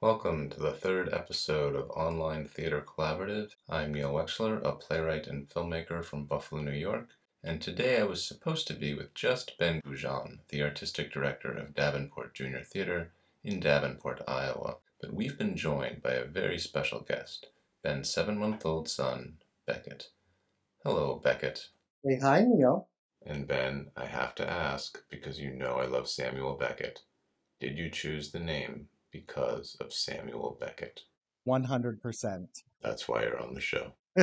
Welcome to the third episode of Online Theater Collaborative. I'm Neil Wexler, a playwright and filmmaker from Buffalo, New York, and today I was supposed to be with just Ben Gougeon, the artistic director of Davenport Junior Theater in Davenport, Iowa. But we've been joined by a very special guest, Ben's seven month old son, Beckett. Hello, Beckett. Hey, hi, Neil. And Ben, I have to ask, because you know I love Samuel Beckett, did you choose the name because of Samuel Beckett. 100%. That's why you're on the show.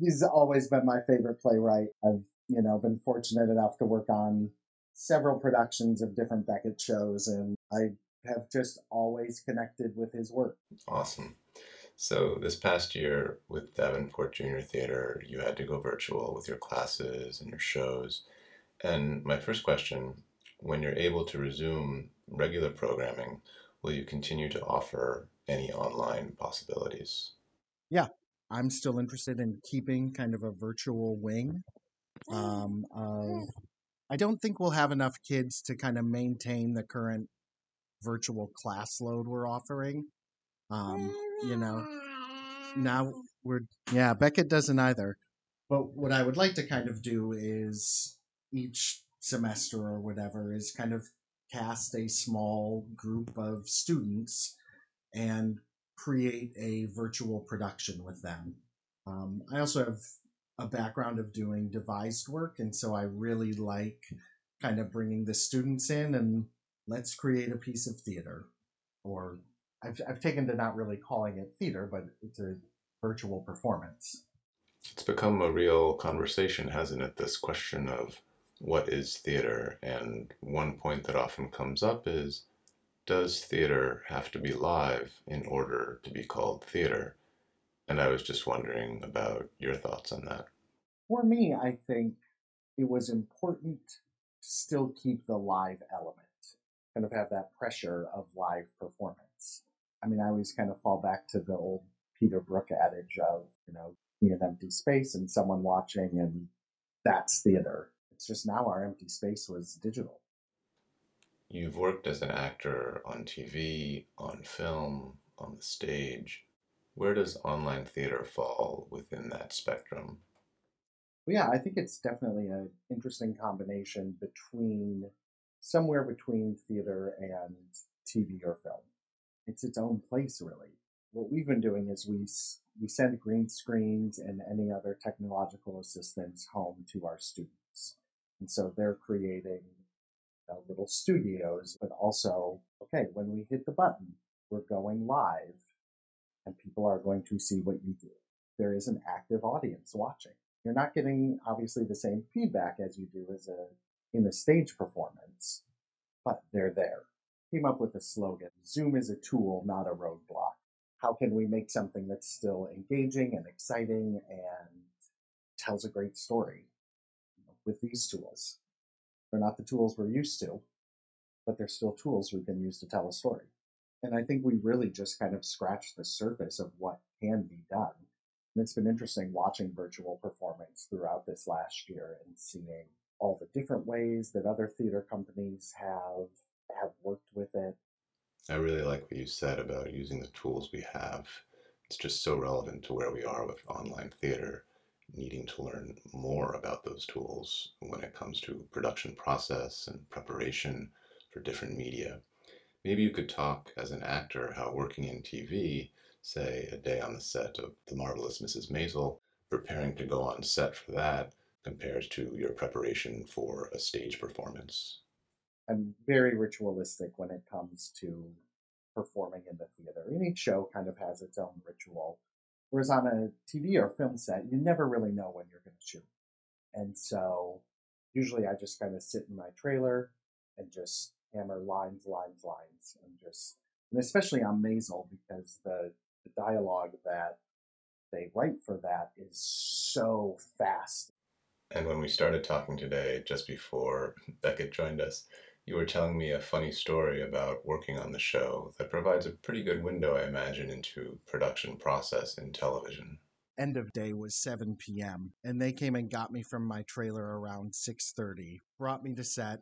He's always been my favorite playwright. I've, you know, been fortunate enough to work on several productions of different Beckett shows, and I have just always connected with his work. Awesome. So, this past year with Davenport Junior Theater, you had to go virtual with your classes and your shows. And my first question when you're able to resume regular programming, will you continue to offer any online possibilities? Yeah, I'm still interested in keeping kind of a virtual wing. Um, of, I don't think we'll have enough kids to kind of maintain the current virtual class load we're offering. Um, you know, now we're, yeah, Beckett doesn't either. But what I would like to kind of do is each semester or whatever is kind of cast a small group of students and create a virtual production with them. Um, I also have a background of doing devised work, and so I really like kind of bringing the students in and let's create a piece of theater. Or I've, I've taken to not really calling it theater, but it's a virtual performance. It's become a real conversation, hasn't it? This question of what is theater? And one point that often comes up is does theater have to be live in order to be called theater? And I was just wondering about your thoughts on that. For me, I think it was important to still keep the live element, kind of have that pressure of live performance. I mean, I always kind of fall back to the old Peter Brook adage of, you know, be an empty space and someone watching, and that's theater. It's just now our empty space was digital. You've worked as an actor on TV, on film, on the stage. Where does online theater fall within that spectrum? Well, yeah, I think it's definitely an interesting combination between somewhere between theater and TV or film. It's its own place, really. What we've been doing is we we send green screens and any other technological assistance home to our students. And so they're creating uh, little studios, but also, okay, when we hit the button, we're going live and people are going to see what you do. There is an active audience watching. You're not getting obviously the same feedback as you do as a in a stage performance, but they're there. Came up with a slogan. Zoom is a tool, not a roadblock. How can we make something that's still engaging and exciting and tells a great story? With these tools. They're not the tools we're used to, but they're still tools we can use to tell a story. And I think we really just kind of scratched the surface of what can be done. And it's been interesting watching virtual performance throughout this last year and seeing all the different ways that other theater companies have have worked with it. I really like what you said about using the tools we have. It's just so relevant to where we are with online theater needing to learn more about those tools when it comes to production process and preparation for different media. Maybe you could talk as an actor how working in TV, say a day on the set of The Marvelous Mrs. Maisel, preparing to go on set for that compares to your preparation for a stage performance. I'm very ritualistic when it comes to performing in the theater. Each show kind of has its own ritual. Whereas on a TV or film set, you never really know when you're going to shoot. And so usually I just kind of sit in my trailer and just hammer lines, lines, lines, and just, and especially on Maisel because the, the dialogue that they write for that is so fast. And when we started talking today, just before Beckett joined us, you were telling me a funny story about working on the show that provides a pretty good window, I imagine, into production process in television. End of day was 7 p.m. and they came and got me from my trailer around 6:30, brought me to set,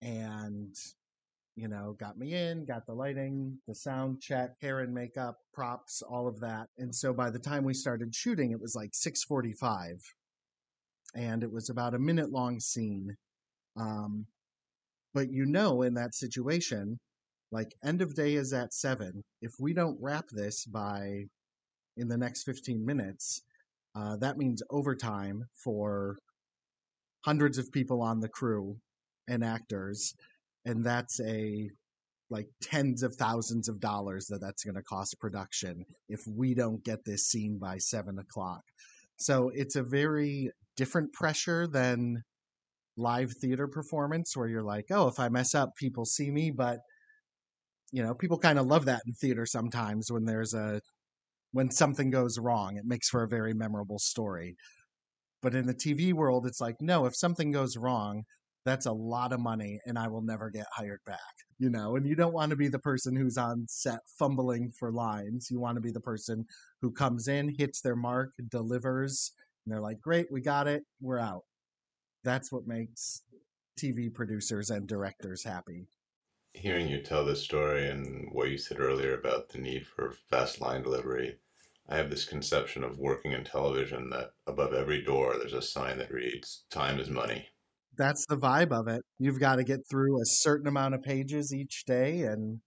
and you know, got me in, got the lighting, the sound check, hair and makeup, props, all of that. And so by the time we started shooting, it was like 6:45, and it was about a minute long scene. Um, but you know, in that situation, like end of day is at seven. If we don't wrap this by in the next 15 minutes, uh, that means overtime for hundreds of people on the crew and actors, and that's a like tens of thousands of dollars that that's going to cost production if we don't get this scene by seven o'clock. So it's a very different pressure than live theater performance where you're like, oh, if I mess up, people see me. But, you know, people kind of love that in theater sometimes when there's a, when something goes wrong, it makes for a very memorable story. But in the TV world, it's like, no, if something goes wrong, that's a lot of money and I will never get hired back, you know? And you don't want to be the person who's on set fumbling for lines. You want to be the person who comes in, hits their mark, delivers, and they're like, great, we got it, we're out. That's what makes TV producers and directors happy. Hearing you tell this story and what you said earlier about the need for fast line delivery, I have this conception of working in television that above every door there's a sign that reads, Time is money. That's the vibe of it. You've got to get through a certain amount of pages each day, and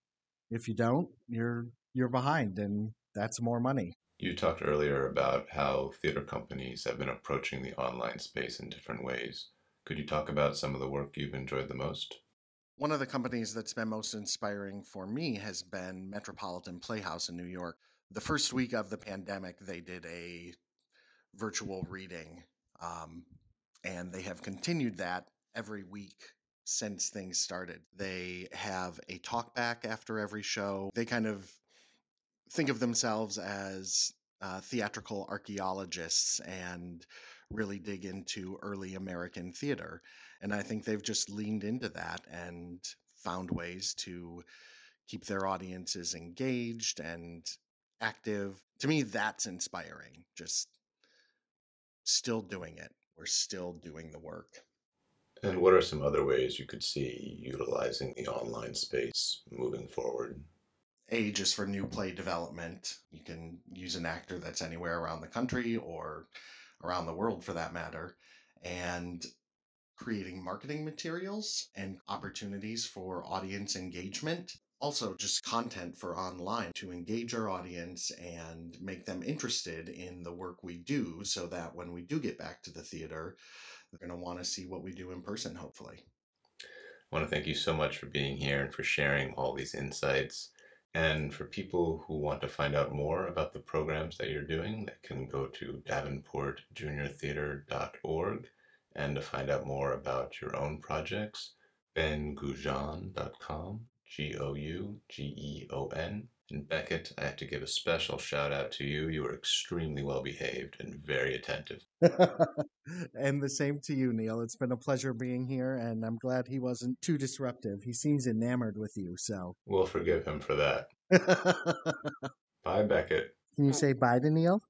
if you don't, you're you're behind, and that's more money. You talked earlier about how theater companies have been approaching the online space in different ways. Could you talk about some of the work you've enjoyed the most? One of the companies that's been most inspiring for me has been Metropolitan Playhouse in New York. The first week of the pandemic, they did a virtual reading, um, and they have continued that every week since things started. They have a talkback after every show. They kind of think of themselves as uh, theatrical archaeologists and really dig into early American theater. And I think they've just leaned into that and found ways to keep their audiences engaged and active. To me, that's inspiring. Just still doing it. We're still doing the work. And what are some other ways you could see utilizing the online space moving forward? A, just for new play development. You can use an actor that's anywhere around the country or around the world for that matter. And creating marketing materials and opportunities for audience engagement. Also, just content for online to engage our audience and make them interested in the work we do so that when we do get back to the theater, they're going to want to see what we do in person, hopefully. I want to thank you so much for being here and for sharing all these insights. And for people who want to find out more about the programs that you're doing, they can go to davenportjuniortheater.org and to find out more about your own projects, bengougeon.com, G O U G E O N. And Beckett, I have to give a special shout out to you. You were extremely well behaved and very attentive. and the same to you, Neil. It's been a pleasure being here, and I'm glad he wasn't too disruptive. He seems enamored with you, so. We'll forgive him for that. bye, Beckett. Can you say bye to Neil?